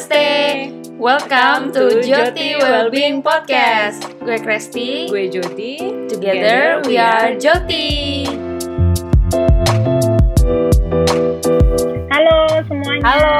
Namaste. Welcome to Joti Wellbeing Podcast. Gue Kresti. Gue Joti. Together we are Joti. Halo semuanya. Halo.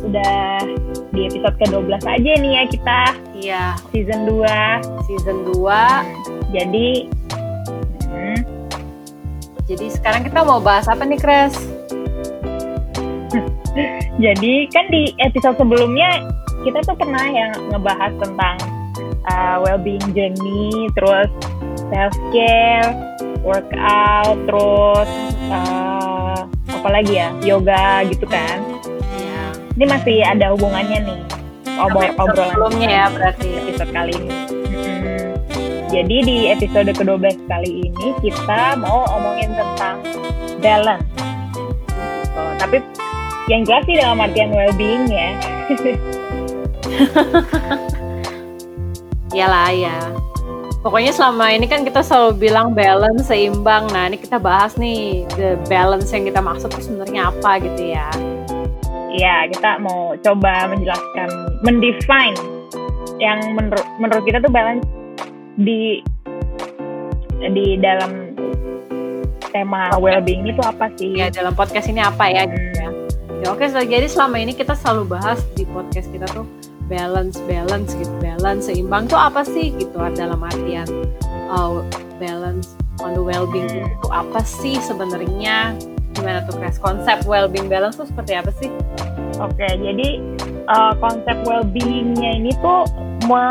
Udah di episode ke-12 aja nih ya kita Iya, season 2. season 2. Jadi hmm, Jadi sekarang kita mau bahas apa nih, Kres? Jadi kan di episode sebelumnya kita tuh pernah yang ngebahas tentang uh, well-being journey, terus self care, workout, terus uh, apa lagi ya, yoga gitu kan. Iya. Ini masih ada hubungannya nih obrol Episode obrolan sebelumnya ya berarti. episode kali ini. Jadi di episode ke-12 kali ini kita mau omongin tentang balance. Yang jelas sih dalam artian well-being ya. Iyalah ya. Pokoknya selama ini kan kita selalu bilang balance, seimbang. Nah, ini kita bahas nih the balance yang kita maksud tuh sebenarnya apa gitu ya. Iya, kita mau coba menjelaskan, mendefine yang menurut menurut kita tuh balance di di dalam tema well-being itu apa sih? Ya, dalam podcast ini apa ya gitu ya. Oke, so, jadi selama ini kita selalu bahas di podcast kita tuh balance, balance gitu, balance, seimbang tuh apa sih gitu dalam artian uh, balance on the well-being itu apa sih sebenarnya? Gimana tuh Kres? Konsep well-being balance tuh seperti apa sih? Oke, jadi uh, konsep well-beingnya ini tuh me,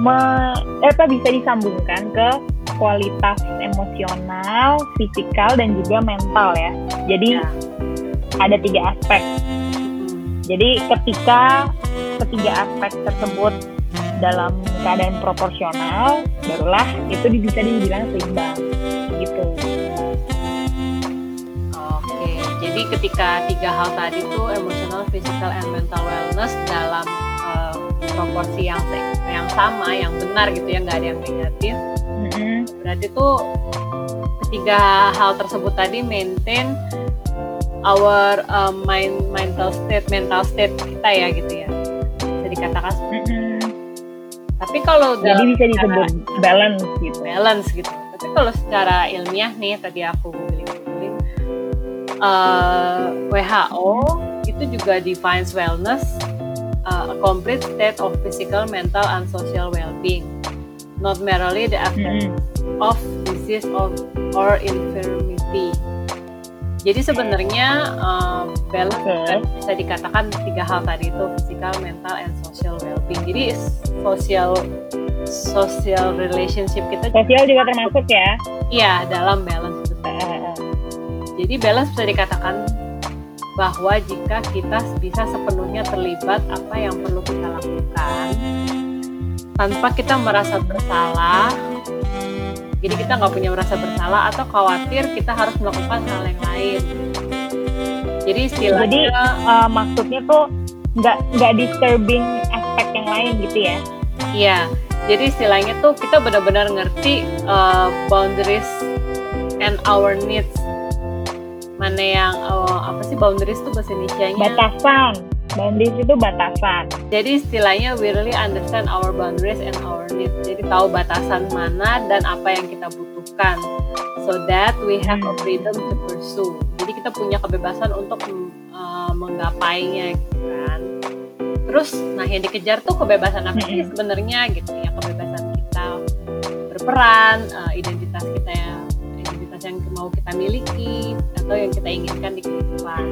me- eh, apa bisa disambungkan ke kualitas emosional, fisikal dan juga mental ya. Jadi Ya. Ada tiga aspek. Hmm. Jadi ketika ketiga aspek tersebut dalam keadaan proporsional, barulah itu bisa dibilang seimbang. Gitu. Oke, jadi ketika tiga hal tadi tuh emotional, physical, and mental wellness dalam uh, proporsi yang yang sama, yang benar gitu ya, nggak ada yang negatif. Mm-mm. Berarti tuh ketiga hal tersebut tadi maintain our um, mind mental state, mental state kita ya gitu ya. Bisa dikatakan. seperti- Mm-mm. Tapi kalau Jadi dalam bisa disebut balance gitu. balance gitu. Tapi kalau secara ilmiah nih tadi aku googling-googling eh, WHO itu juga defines wellness uh, a complete state of physical, mental, and social well-being, not merely the absence Mm-mm. of disease of or infirmity. Jadi sebenarnya uh, balance Oke. bisa dikatakan tiga hal tadi itu physical, mental, and social well-being. Jadi social social relationship kita Sosial juga termasuk ya. iya dalam balance itu. Eh, Jadi balance bisa dikatakan bahwa jika kita bisa sepenuhnya terlibat apa yang perlu kita lakukan tanpa kita merasa bersalah. Jadi kita nggak punya merasa bersalah atau khawatir kita harus melakukan hal yang lain. Jadi istilahnya Jadi eh, maksudnya tuh nggak nggak disturbing aspek yang lain gitu ya. Iya, jadi istilahnya tuh kita benar-benar ngerti uh, boundaries and our needs. Mana yang uh, apa sih boundaries tuh bahasa Indonesia-nya? Batasan. Boundaries itu batasan. Jadi istilahnya we really understand our boundaries and our needs. Jadi tahu batasan mana dan apa yang kita butuhkan. So that we have a freedom to pursue. Jadi kita punya kebebasan untuk uh, menggapainya gitu kan. Terus nah yang dikejar tuh kebebasan apa sih sebenarnya gitu ya kebebasan kita berperan, uh, identitas kita ya identitas yang mau kita miliki atau yang kita inginkan di kehidupan.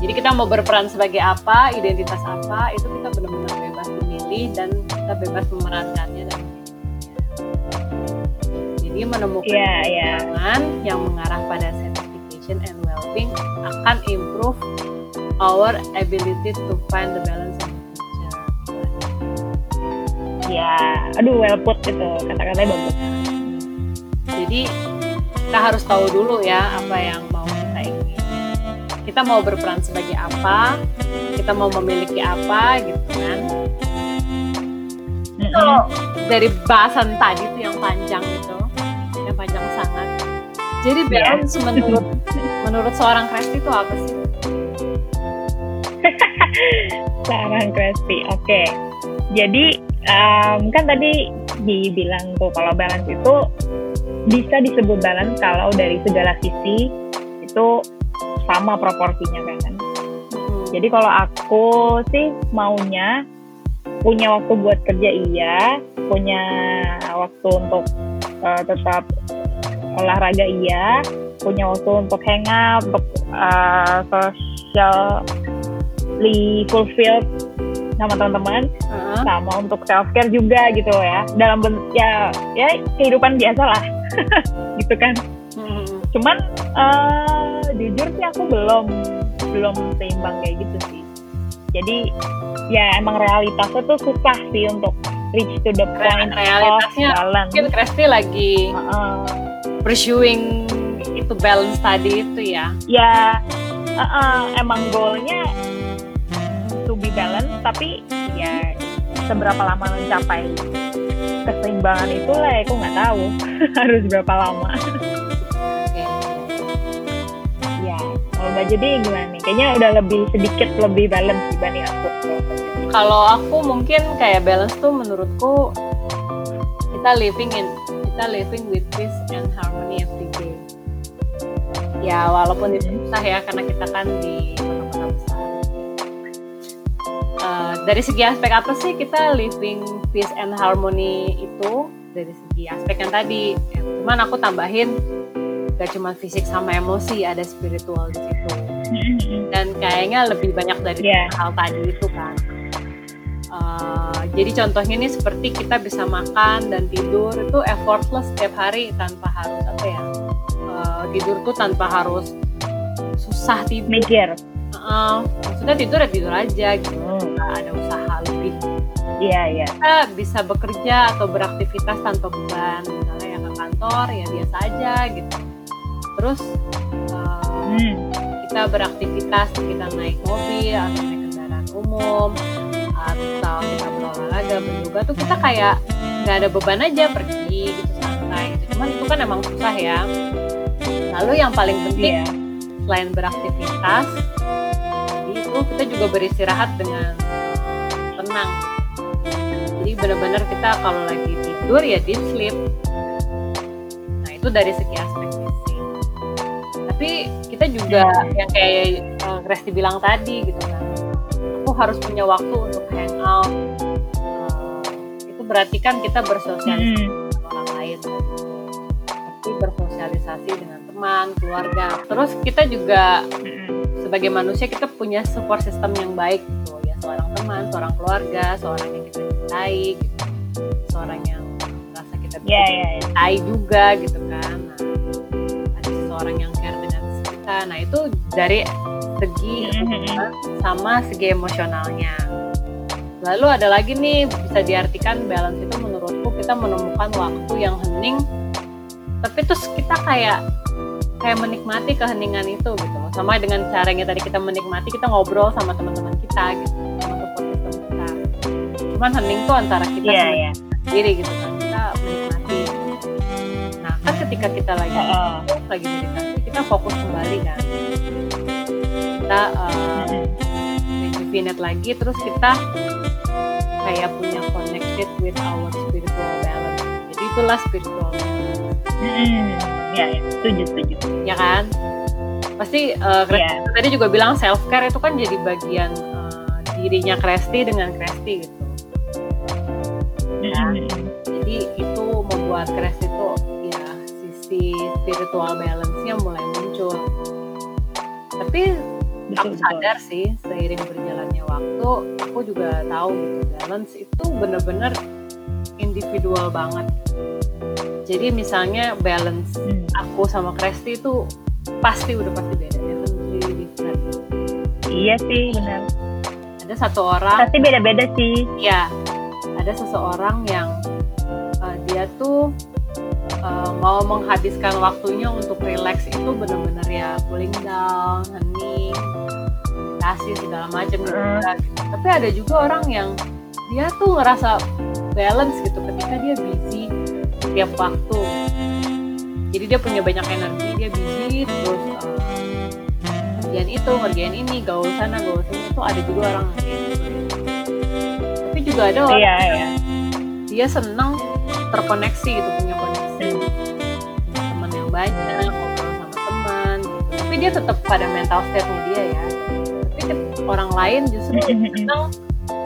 Jadi kita mau berperan sebagai apa, identitas apa, itu kita benar-benar bebas memilih dan kita bebas memerankannya dan jadi menemukan Iya, iya. pasangan yang mengarah pada satisfaction and well-being akan improve our ability to find the balance in the future. Ya, aduh well put gitu. Kata-katanya bagus. Jadi kita harus tahu dulu ya apa yang. Kita mau berperan sebagai apa, kita mau memiliki apa gitu kan. Mm-mm. Kalau dari bahasan tadi tuh yang panjang itu, panjang sangat. Jadi Iya. balance menurut menurut seorang Kresti itu apa sih? Saran Kresti, oke. Jadi um, kan tadi dibilang tuh kalau balance itu bisa disebut balance kalau dari segala sisi itu sama proporsinya kan. Jadi kalau aku sih maunya punya waktu buat kerja iya, punya waktu untuk uh, tetap olahraga iya, punya waktu untuk hangout, untuk uh, socially fulfilled sama teman-teman, uh-huh. sama untuk self care juga gitu ya. Dalam bentuk ya ya kehidupan biasa lah, gitu kan. Hmm. Cuman uh, jujur sih aku belum belum seimbang kayak gitu sih. Jadi ya emang realitasnya tuh susah sih untuk reach to the point realitasnya of balance. Mungkin Kresti lagi uh, pursuing itu balance tadi itu ya. Ya uh, uh, emang goalnya to be balance tapi ya seberapa lama mencapai keseimbangan itu lah aku nggak tahu harus berapa lama. Mbak Jadi gimana nih? Kayaknya udah lebih sedikit lebih balance dibanding aku. Kalau aku mungkin kayak balance tuh menurutku kita living in kita living with peace and harmony every day. Ya walaupun itu susah ya karena kita kan di kota-kota besar. Uh, dari segi aspek apa sih kita living peace and harmony itu dari segi aspek yang tadi. Cuman aku tambahin gak cuma fisik sama emosi ada spiritual di situ dan kayaknya lebih banyak dari yeah. hal tadi itu kan uh, jadi contohnya ini seperti kita bisa makan dan tidur itu effortless setiap hari tanpa harus apa ya uh, tidur tuh tanpa harus susah tidur mikir uh, maksudnya tidur ya tidur aja gitu hmm. ada usaha lebih Iya, yeah, iya. Yeah. Kita bisa bekerja atau beraktivitas tanpa beban, misalnya yang ke kantor ya biasa aja gitu terus uh, hmm. kita beraktivitas kita naik mobil atau naik kendaraan umum atau kita berolahraga beryoga tuh kita kayak nggak ada beban aja pergi gitu santai gitu. cuman itu kan emang susah ya lalu yang paling penting yeah. selain beraktivitas jadi itu kita juga beristirahat dengan tenang jadi benar-benar kita kalau lagi tidur ya deep sleep nah itu dari segi aspek tapi kita juga yang kayak uh, Resti bilang tadi gitu kan. Aku harus punya waktu untuk hangout uh, itu berarti kan kita bersosialisasi hmm. dengan orang lain tapi bersosialisasi dengan teman keluarga. Terus kita juga hmm. sebagai manusia kita punya support system yang baik gitu. Ya seorang teman seorang keluarga seorang yang kita cintai gitu. Seorang yang merasa kita yeah, yeah, yeah. cintai juga gitu kan. Nah, ada seseorang yang care nah itu dari segi mm-hmm. sama segi emosionalnya lalu ada lagi nih bisa diartikan balance itu menurutku kita menemukan waktu yang hening tapi terus kita kayak kayak menikmati keheningan itu gitu loh sama dengan caranya tadi kita menikmati kita ngobrol sama teman-teman kita gitu sama system kita cuman hening tuh antara kita yeah, yeah. sendiri gitu kan ketika kita lagi uh lagi meditasi kita fokus kembali kan. Kita uh, rejuvenate lagi terus kita kayak punya connected with our spiritual balance. Jadi itulah spiritual balance hmm, ya, ya setuju setuju. Ya kan? Pasti uh, yeah. tadi juga bilang self care itu kan jadi bagian uh, dirinya Kresti dengan Kresti gitu. Ya. jadi itu membuat Kresti si spiritual balance-nya mulai muncul. Tapi aku sadar sih seiring berjalannya waktu, aku juga tahu gitu balance itu bener-bener individual banget. Jadi misalnya balance hmm. aku sama Kresti itu pasti udah pasti beda, definitely different. Iya sih benar. Ada satu orang. Pasti beda-beda sih. Iya. Ada seseorang yang uh, dia tuh uh, mau menghabiskan waktunya untuk relax itu benar-benar ya cooling down, hening, meditasi segala macam gitu. Tapi ada juga orang yang dia tuh ngerasa balance gitu ketika dia busy tiap waktu. Jadi dia punya banyak energi, dia busy terus uh, ngerjain itu ngerjain ini gaul sana gaul sini itu ada juga orang kayak gitu tapi juga ada orang Iya, iya. dia seneng terkoneksi gitu banyak ngobrol sama teman gitu. Tapi dia tetap pada mental state-nya dia ya. Tapi ke- orang lain justru seneng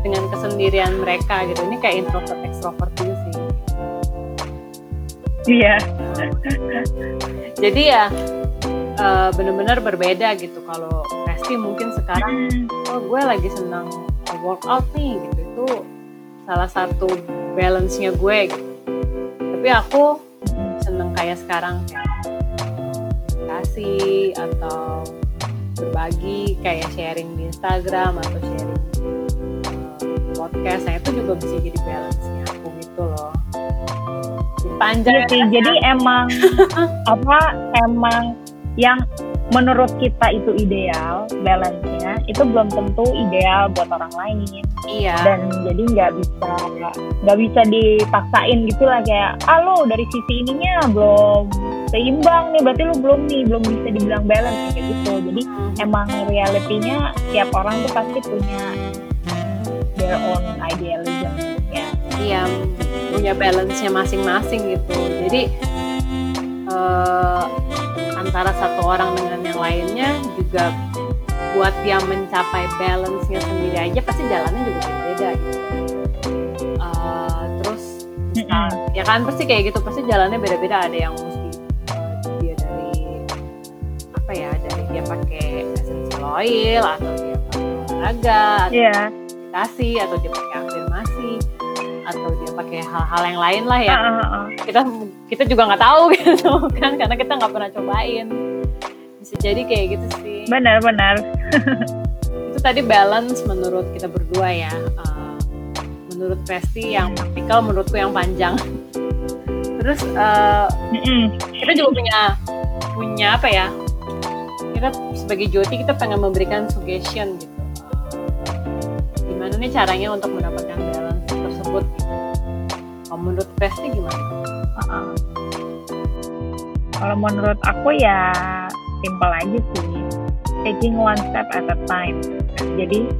dengan kesendirian mereka gitu. Ini kayak introvert extrovert gitu sih. Iya. jadi ya eh, bener-bener berbeda gitu. Kalau Resti mungkin sekarang oh gue lagi senang workout nih gitu. Itu salah satu balance-nya gue gitu. tapi aku kayak sekarang kayak kasih atau berbagi kayak sharing di Instagram atau sharing podcast. Nah itu juga bisa jadi balance-nya aku gitu loh. Panjang Iya sih, jadi emang apa emang yang menurut kita itu ideal balance-nya itu belum tentu ideal buat orang lain. Iya. Dan jadi nggak bisa nggak bisa dipaksain gitu lah kayak ah lo dari sisi ininya belum seimbang nih berarti lo belum nih belum bisa dibilang balance kayak gitu. Jadi emang realitinya tiap orang tuh pasti punya their own idealism ya. Iya, punya balance-nya masing-masing gitu. Jadi eh, antara satu orang dengan yang lainnya juga buat dia mencapai balance-nya sendiri aja pasti jalannya juga berbeda gitu. Eh, terus Mm-mm. ya kan pasti kayak gitu pasti jalannya beda-beda ada yang mesti eh, dia dari apa ya dari dia pakai essential oil atau dia pakai olahraga atau Iya. meditasi atau dia pakai afirmasi atau dia pakai hal-hal yang lain lah ya. Ah, ah, ah. kita kita juga nggak tahu gitu kan karena kita nggak pernah cobain. Bisa jadi kayak gitu sih. Benar-benar itu tadi balance menurut kita berdua ya. Eh, menurut Presti yang vertikal menurutku yang panjang. Terus Mm-mm. kita juga punya punya apa ya? Kita sebagai Joti kita pengen memberikan suggestion gitu. Gimana nih caranya untuk mendapatkan balance tersebut? gitu. Kalau menurut Presti gimana? Uh-uh. Kalau menurut aku ya simple aja sih, taking one step at a time. Jadi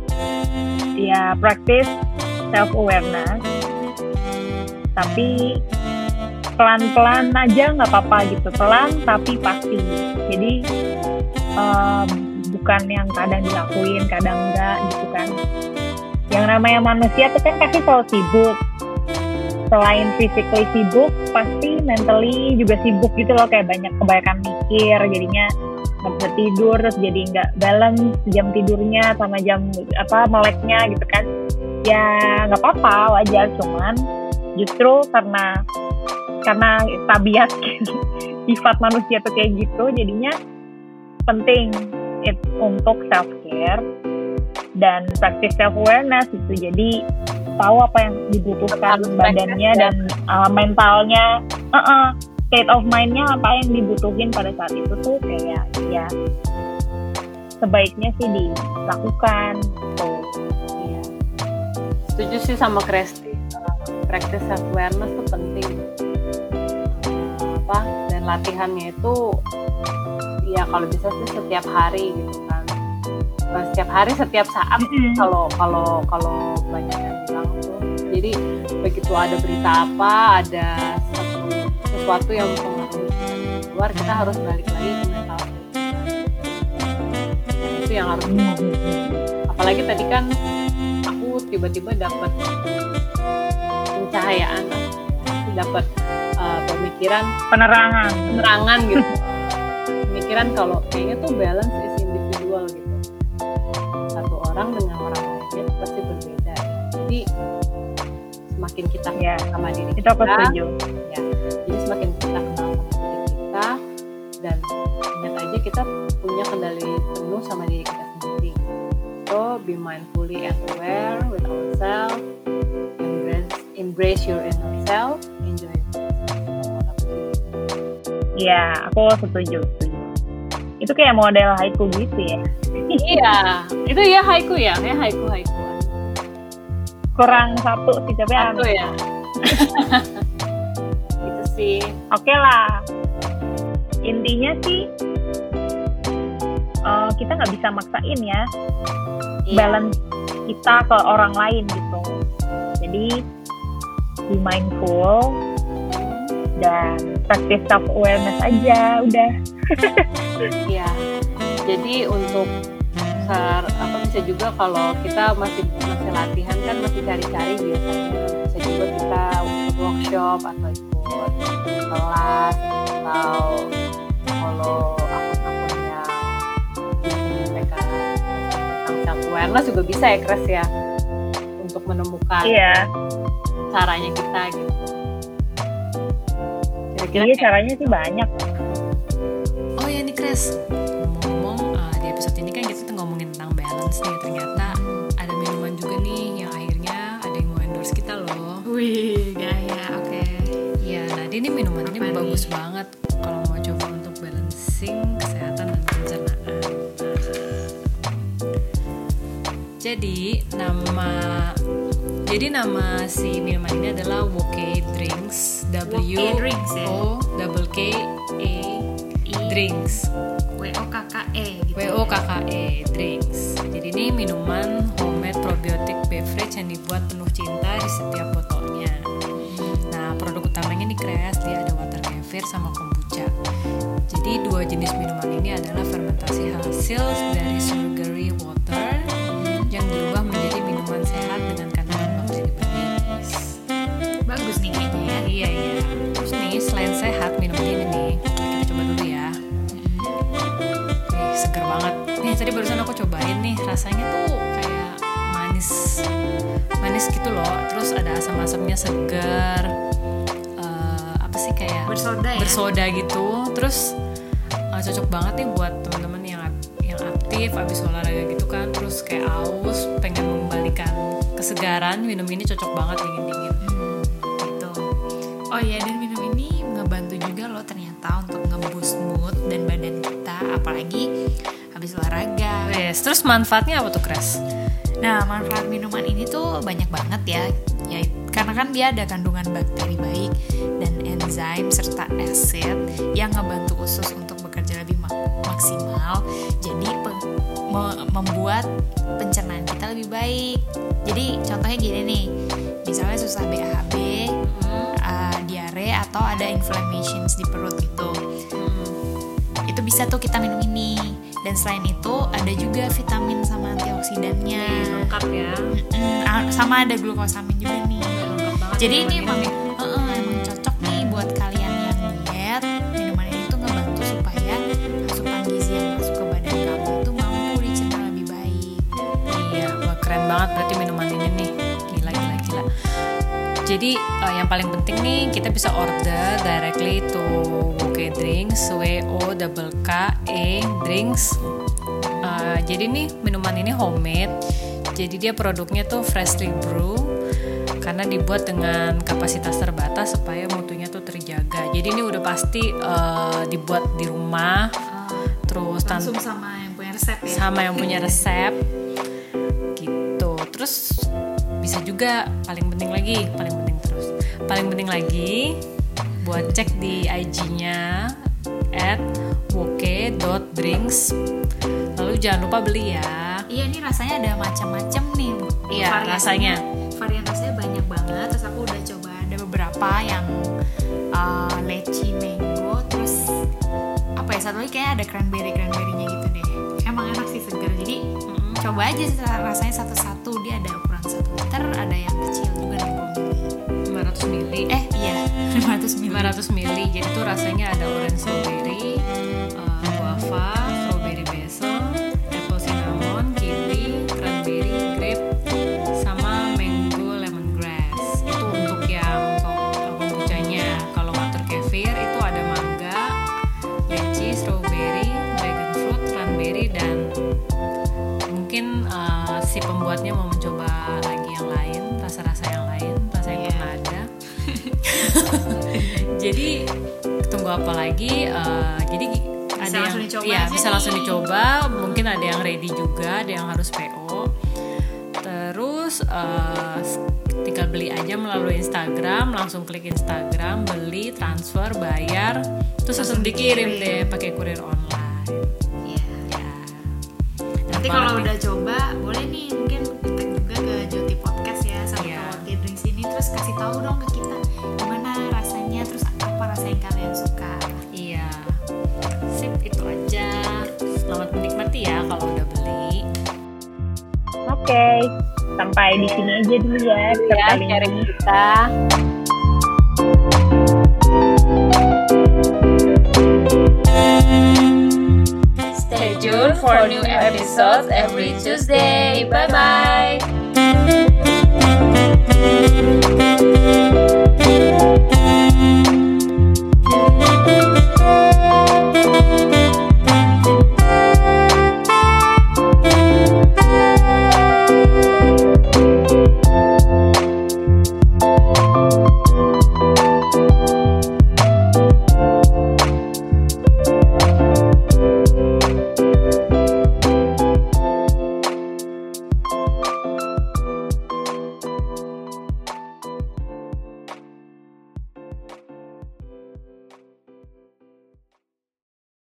ya practice self awareness, tapi pelan-pelan aja nggak apa-apa gitu, pelan tapi pasti. Jadi um, bukan yang kadang dilakuin, kadang enggak gitu kan. Yang namanya manusia tuh kan pasti selalu sibuk, selain physically sibuk pasti mentally juga sibuk gitu loh. Kayak banyak kebanyakan mikir jadinya nggak bisa tidur terus jadi nggak balance jam tidurnya sama jam apa meleknya gitu kan. Ya nggak apa-apa wajar. Cuman justru karena karena tabiat sifat manusia tuh kayak gitu jadinya penting untuk self care dan practice self awareness gitu. Jadi tahu apa yang dibutuhkan badannya ya. dan uh, mentalnya uh-uh, state of mindnya apa yang dibutuhin pada saat itu tuh kayak ya sebaiknya sih dilakukan gitu. Iya. Setuju sih sama Kresti. Uh, Practice self awareness tuh penting. Uh, apa dan latihannya itu ya kalau bisa sih setiap hari gitu Bukan setiap hari setiap saat kalau kalau kalau banyak yang bilang tuh. Jadi begitu ada berita apa, ada satu, sesuatu yang mempengaruhi kita luar, kita harus balik lagi ke mental kita. Nah, itu yang harus apalagi tadi kan aku tiba-tiba dapat pencahayaan aku dapat uh, pemikiran penerangan. penerangan gitu. Pemikiran kalau kayaknya tuh balance semakin kita ya sama diri aku kita. setuju jadi semakin kita kenal sama diri kita dan ingat aja kita punya kendali penuh sama diri kita sendiri. So be mindfully and aware with ourselves. Embrace embrace your inner self. Enjoy. It. ya aku setuju setuju. Itu kayak model haiku gitu ya. Iya itu ya haiku ya ya haiku haiku kurang satu sih tapi satu ya? Itu sih. Oke lah. Intinya sih kalau kita nggak bisa maksain ya. Iya. balance kita ke orang lain gitu. Jadi be mindful dan practice self awareness aja udah. Iya. Jadi untuk sar, apa bisa juga kalau kita masih masih latihan kan masih cari-cari biasanya bisa juga kita workshop atau ikut kelas atau follow akun-akun yang mereka tentang awareness juga bisa ya Kres ya? Untuk menemukan iya. caranya kita gitu. Kira-kira iya caranya sih banyak. Oh ya nih Kres, balance nih. Ternyata ada minuman juga nih yang akhirnya ada yang mau endorse kita loh. Wih, gaya, oke. Iya, nah ini minuman ini Apa bagus nih? banget kalau mau coba untuk balancing kesehatan dan pencernaan. Jadi nama jadi nama si minuman ini adalah Woke Drinks W ya? O double K E Drinks W O K K E gitu. W O K K E Drinks. Jadi ini minuman homemade probiotic beverage yang dibuat penuh cinta di setiap botolnya. Nah, produk utamanya nih Kres, dia ada water kefir sama kombucha. Jadi dua jenis minuman ini adalah fermentasi hasil dari sugary water rasanya tuh kayak manis manis gitu loh. Terus ada asam-asamnya segar. Eh, apa sih kayak Bersoda ya. bersoda gitu. Terus eh, cocok banget nih buat teman-teman yang yang aktif abis olahraga gitu kan. Terus kayak aus pengen mengembalikan kesegaran minum ini cocok banget dingin-dingin. gitu. Oh iya dan minum ini ngebantu juga loh ternyata untuk nge-boost mood dan badan kita apalagi habis olahraga. Yes, terus manfaatnya apa tuh Kres? Nah, manfaat minuman ini tuh banyak banget ya. Ya karena kan dia ada kandungan bakteri baik dan enzim serta asid yang ngebantu usus untuk bekerja lebih mak- maksimal. Jadi pe- me- membuat pencernaan kita lebih baik. Jadi contohnya gini nih, misalnya susah BAB, uh, diare atau ada inflammations di perut gitu itu bisa tuh kita minum ini dan selain itu ada juga vitamin sama antioksidannya Lengkap ya. Mm, sama ada glukosamin juga nih Lengkap banget. jadi ini emang emang cocok nih buat kalian yang diet minuman ini tuh ngebantu supaya asupan gizi yang masuk ke badan kamu itu mampu dicerna lebih baik Iya, wah keren banget berarti minuman ini nih. Gila gila gila. Jadi yang paling penting nih kita bisa order directly to Woke Drinks W O double K E Drinks. Eh, jadi nih minuman ini homemade. Jadi dia produknya tuh freshly brew karena dibuat dengan kapasitas terbatas supaya mutunya tuh terjaga. Jadi ini udah pasti eh, dibuat di rumah. Terus tan- langsung sama yang punya resep ya sama yang punya resep gitu terus bisa juga paling penting lagi paling penting terus paling penting lagi buat cek di IG-nya at woke.drinks lalu jangan lupa beli ya. Iya ini rasanya ada macam-macam nih. Iya, Varian- rasanya. varian rasanya banyak banget. Terus aku udah coba ada beberapa yang uh, leci mango terus apa ya satu lagi kayak ada cranberry cranberrynya gitu deh. Emang enak sih segar jadi coba aja sih rasanya satu-satu. Dia ada ukuran satu liter ada yang kecil juga. 60 ml 500 ml eh iya. 500 ml 500 ml jadi tuh rasanya ada orange strawberry lagi Eh, jadi Bisa ada yang dicoba iya, aja bisa nih. langsung dicoba mungkin ada yang ready juga ada yang harus PO terus eh, tinggal beli aja melalui Instagram langsung klik Instagram beli transfer bayar terus langsung dikirim deh pakai kurir online Iya. ya Nanti banget kalau nih. udah coba, boleh nih mungkin tag juga ke Joti Podcast ya sama Iya. yeah. Drinks ini terus kasih tahu dong ke kita gimana rasanya, terus apa rasa yang kalian suka. Ya kalau udah beli. Oke, sampai di sini aja dulu ya. ya sharing kita Stay tuned for new episodes every Tuesday. Bye bye.